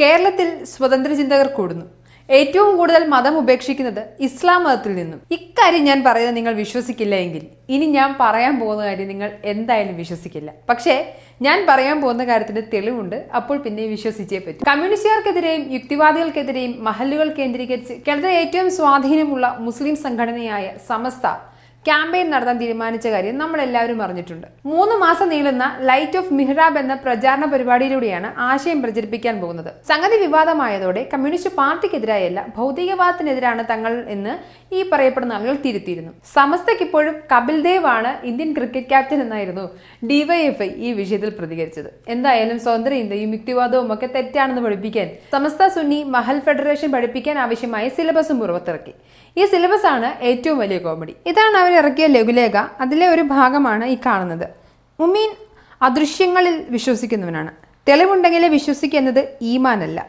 കേരളത്തിൽ സ്വതന്ത്ര ചിന്തകർ കൂടുന്നു. ഏറ്റവും കൂടുതൽ മതം ഉപേക്ഷിക്കുന്നത് ഇസ്ലാം മതത്തിൽ നിന്നും. ഇക്കാര്യം ഞാൻ പറയുന്നത് നിങ്ങൾ വിശ്വസിക്കില്ല എങ്കിൽ. ഇനി ഞാൻ പറയാൻ പോകുന്ന കാര്യം നിങ്ങൾ എന്തായാലും വിശ്വസിക്കില്ല. പക്ഷേ ഞാൻ പറയാൻ പോകുന്ന കാര്യത്തിന് തെളിവുണ്ട്. അപ്പോൾ പിന്നെ വിശ്വസിച്ചേ പറ്റും. കമ്മ്യൂണിസ്റ്റുകാർക്കെതിരെയും യുക്തിവാദികൾക്കെതിരെയും മഹല്ലുകൾ കേന്ദ്രീകരിച്ച് കേരളത്തിലെ ഏറ്റവും സ്വാധീനമുള്ള മുസ്ലിം സംഘടനയായ സമസ്ത ക്യാമ്പയിൻ നടത്താൻ തീരുമാനിച്ച കാര്യം നമ്മൾ എല്ലാവരും അറിഞ്ഞിട്ടുണ്ട്. മൂന്ന് മാസം നീളുന്ന ലൈറ്റ് ഓഫ് മിഹ്റാബ് എന്ന പ്രചാരണ പരിപാടിയിലൂടെയാണ് ആശയം പ്രചരിപ്പിക്കാൻ പോകുന്നത്. സംഗതി വിവാദമായതോടെ കമ്മ്യൂണിസ്റ്റ് പാർട്ടിക്കെതിരായല്ല ഭൗതികവാദത്തിനെതിരാണ് തങ്ങൾ എന്ന് ഈ പറയപ്പെടുന്ന ആളുകൾ തിരുത്തിയിരുന്നു. സമസ്തയ്ക്ക് ഇപ്പോഴും കപിൽ ദേവ് ആണ് ഇന്ത്യൻ ക്രിക്കറ്റ് ക്യാപ്റ്റൻ എന്നായിരുന്നു ഡിവൈഎഫ്ഐ ഈ വിഷയത്തിൽ പ്രതികരിച്ചത്. എന്തായാലും സ്വതന്ത്ര ഇന്ത്യയും യുക്തിവാദവും ഒക്കെ തെറ്റാണെന്ന് പഠിപ്പിക്കാൻ സമസ്ത സുന്നി മഹൽ ഫെഡറേഷൻ പഠിപ്പിക്കാൻ ആവശ്യമായ സിലബസും പുറത്തിറക്കി ഈ സിലബസ് ആണ് ഏറ്റവും വലിയ കോമഡി. ഇതാണ് അവർ ഇറക്കിയ ലഘുലേഖ അതിലെ ഒരു ഭാഗമാണ് ഈ കാണുന്നത്. മുമീൻ അദൃശ്യങ്ങളിൽ വിശ്വസിക്കുന്നവനാണ്. തെളിവുണ്ടെങ്കിലേ വിശ്വസിക്കുന്നത് ഈമാനല്ല.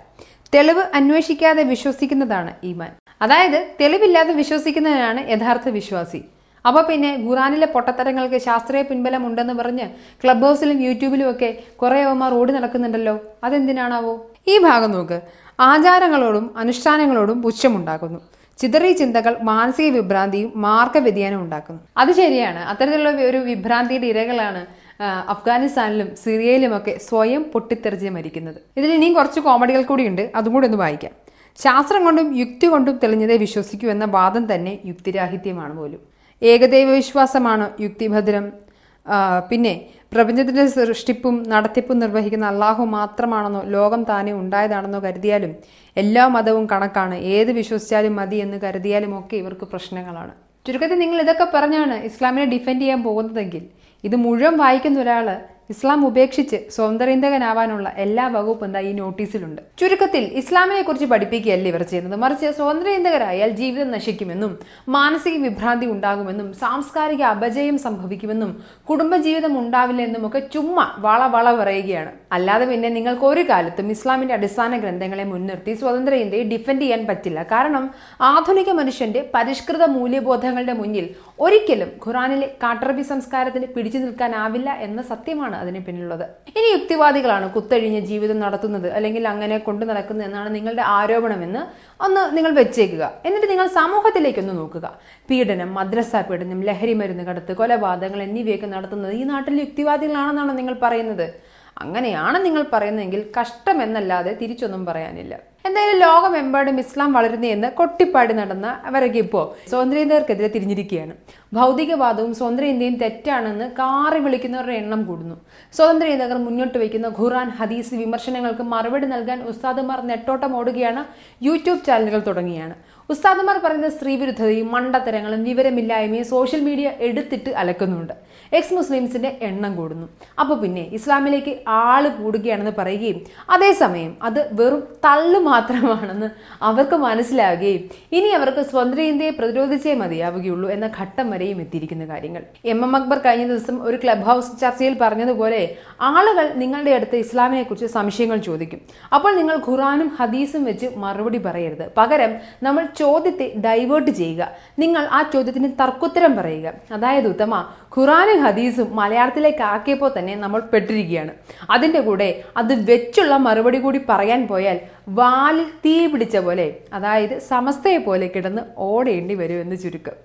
തെളിവ് അന്വേഷിക്കാതെ വിശ്വസിക്കുന്നതാണ് ഈമാൻ. അതായത് തെളിവില്ലാതെ വിശ്വസിക്കുന്നതിനാണ് യഥാർത്ഥ വിശ്വാസി. അപ്പോൾ പിന്നെ ഖുറാനിലെ പൊട്ടത്തരങ്ങൾക്ക് ശാസ്ത്രീയ പിൻബലം ഉണ്ടെന്ന് പറഞ്ഞ് ക്ലബ് ഹൗസിലും യൂട്യൂബിലും ഒക്കെ കുറേ അവന്മാർ ഓടി നടക്കുന്നുണ്ടല്ലോ. അതെന്തിനാണാവോ? ഈ ഭാഗം നോക്ക്. ആചാരങ്ങളോടും അനുഷ്ഠാനങ്ങളോടും പുച്ഛമുണ്ടാക്കുന്നു. ചിതറിയ ചിന്തകൾ മാനസിക വിഭ്രാന്തിയും മാർഗ വ്യതിയാനവും ഉണ്ടാക്കുന്നു. അത് ശരിയാണ്. അത്തരത്തിലുള്ള ഒരു വിഭ്രാന്തിയുടെ ഇരകളാണ് അഫ്ഗാനിസ്ഥാനിലും സിറിയയിലുമൊക്കെ സ്വയം പൊട്ടിത്തെറിച്ച് മരിക്കുന്നത്. ഇതിൽ ഇനിയും കുറച്ച് കോമഡികൾ കൂടിയുണ്ട് അതും കൂടി ഒന്ന് വായിക്കാം. ശാസ്ത്രം കൊണ്ടും യുക്തി കൊണ്ടും തെളിഞ്ഞതേ വിശ്വസിക്കൂ എന്ന വാദം തന്നെ യുക്തിരാഹിത്യമാണ് പോലും. ഏകദൈവ വിശ്വാസമാണ് യുക്തിഭദ്രം. പിന്നെ പ്രപഞ്ചത്തിന്റെ സൃഷ്ടിപ്പും നടത്തിപ്പും നിർവഹിക്കുന്ന അള്ളാഹു മാത്രമാണെന്നോ ലോകം താനെ ഉണ്ടായതാണെന്നോ കരുതിയാലും എല്ലാ മതവും കണക്കാണ്. ഏത് വിശ്വസിച്ചാലും മതി എന്ന് കരുതിയാലും ഒക്കെ ഇവർക്ക് പ്രശ്നങ്ങളാണ്. ചുരുക്കത്തിൽ നിങ്ങൾ ഇതൊക്കെ പറഞ്ഞാണ് ഇസ്ലാമിനെ ഡിഫെൻഡ് ചെയ്യാൻ പോകുന്നതെങ്കിൽ ഇത് മുഴുവൻ വായിക്കുന്ന ഒരാൾ ഇസ്ലാം ഉപേക്ഷിച്ച് സ്വതന്ത്രീന്തകനാവാനുള്ള എല്ലാ വകുപ്പും ഈ നോട്ടീസിലുണ്ട്. ചുരുക്കത്തിൽ ഇസ്ലാമിനെ കുറിച്ച് പഠിപ്പിക്കുകയല്ല ഇവർ ചെയ്യുന്നത്? മറിച്ച് സ്വതന്ത്രീന്തകരായാൽ ജീവിതം നശിക്കുമെന്നും മാനസിക വിഭ്രാന്തി ഉണ്ടാകുമെന്നും സാംസ്കാരിക അപജയം സംഭവിക്കുമെന്നും കുടുംബജീവിതം ഉണ്ടാവില്ല എന്നും ഒക്കെ ചുമ്മാ വള വള പറയുകയാണ്. അല്ലാതെ പിന്നെ നിങ്ങൾക്ക് ഒരു കാലത്തും ഇസ്ലാമിന്റെ അടിസ്ഥാന ഗ്രന്ഥങ്ങളെ മുൻനിർത്തി സ്വതന്ത്ര ഇന്ത്യയെ ഡിഫെൻഡ് ചെയ്യാൻ പറ്റില്ല. കാരണം ആധുനിക മനുഷ്യന്റെ പരിഷ്കൃത മൂല്യബോധങ്ങളുടെ മുന്നിൽ ഒരിക്കലും ഖുറാനിലെ കാട്ടറബി സംസ്കാരത്തിന് പിടിച്ചു നിൽക്കാനാവില്ല എന്ന സത്യമാണ് അതിന് പിന്നിലുള്ളത്. ഇനി യുക്തിവാദികളാണ് കുത്തഴിഞ്ഞ ജീവിതം നടത്തുന്നത് അല്ലെങ്കിൽ അങ്ങനെ കൊണ്ടു നടക്കുന്നത് എന്നാണ് നിങ്ങളുടെ ആരോപണമെന്ന് ഒന്ന് നിങ്ങൾ വെച്ചേക്കുക. എന്നിട്ട് നിങ്ങൾ സമൂഹത്തിലേക്കൊന്ന് നോക്കുക. പീഡനം മദ്രസ പീഡനം ലഹരി മരുന്ന് കടത്ത് കൊലപാതകങ്ങൾ എന്നിവയൊക്കെ നടത്തുന്നത് ഈ നാട്ടിലെ യുക്തിവാദികളാണെന്നാണ് നിങ്ങൾ പറയുന്നത്. അങ്ങനെയാണ് നിങ്ങൾ പറയുന്നതെങ്കിൽ കഷ്ടമെന്നല്ലാതെ തിരിച്ചൊന്നും പറയാനില്ല. എന്തായാലും ലോകമെമ്പാടും ഇസ്ലാം വളരുന്നതെന്ന് കൊട്ടിപ്പാടി നടന്ന അവരൊക്കെ ഇപ്പോൾ സ്വാതന്ത്ര്യേന്ത്യർക്കെതിരെ തിരിഞ്ഞിരിക്കുകയാണ്. ഭൗതികവാദവും സ്വതന്ത്ര ഇന്ത്യയും തെറ്റാണെന്ന് കാറി വിളിക്കുന്നവരുടെ എണ്ണം കൂടുന്നു. സ്വതന്ത്ര ഇന്ത്യകർ മുന്നോട്ട് വയ്ക്കുന്ന ഖുറാൻ ഹദീസ് വിമർശനങ്ങൾക്ക് മറുപടി നൽകാൻ ഉസ്താദുമാർ നെട്ടോട്ടം ഓടുകയാണ് യൂട്യൂബ് ചാനലുകൾ തുടങ്ങിയാണ്. ഉസ്താദുമാർ പറയുന്ന സ്ത്രീവിരുദ്ധതയും മണ്ടത്തരങ്ങളും വിവരമില്ലായ്മയും സോഷ്യൽ മീഡിയ എടുത്തിട്ട് അലക്കുന്നുണ്ട്. എക്സ് മുസ്ലിംസിന്റെ എണ്ണം കൂടുന്നു. അപ്പോൾ പിന്നെ ഇസ്ലാമിലേക്ക് ആൾ കൂടുകയാണെന്ന് പറയുകയും അതേസമയം അത് വെറും തള്ളു മാത്രമാണെന്ന് അവർക്ക് മനസ്സിലാവുകയും ഇനി അവർക്ക് സ്വതന്ത്ര ഇന്ത്യയെ പ്രതിരോധിച്ചേ മതിയാവുകയുള്ളൂ എന്ന ഘട്ടം വരെയും എത്തിയിരിക്കുന്ന കാര്യങ്ങൾ. എം എം അക്ബർ കഴിഞ്ഞ ദിവസം ഒരു ക്ലബ് ഹൗസ് ചർച്ചയിൽ പറഞ്ഞതുപോലെ ആളുകൾ നിങ്ങളുടെ അടുത്ത് ഇസ്ലാമിനെ കുറിച്ച് സംശയങ്ങൾ ചോദിക്കും. അപ്പോൾ നിങ്ങൾ ഖുറാനും ഹദീസും വെച്ച് മറുപടി പറയരുത്. പകരം നമ്മൾ ചോദ്യത്തെ ഡൈവേർട്ട് ചെയ്യുക. നിങ്ങൾ ആ ചോദ്യത്തിന് തർക്കുത്തരം പറയുക. അതായത് ഉത്തമ ഖുറാനും ഹദീസും മലയാളത്തിലേക്ക് ആക്കിയപ്പോൾ തന്നെ നമ്മൾ പെട്ടിരിക്കുകയാണ്. അതിന്റെ കൂടെ അത് വെച്ചുള്ള മറുപടി കൂടി പറയാൻ പോയാൽ വാലിൽ തീ പിടിച്ച പോലെ അതായത് സമസ്തയെ പോലെ കിടന്ന് ഓടേണ്ടി വരുമെന്ന് ചുരുക്കം.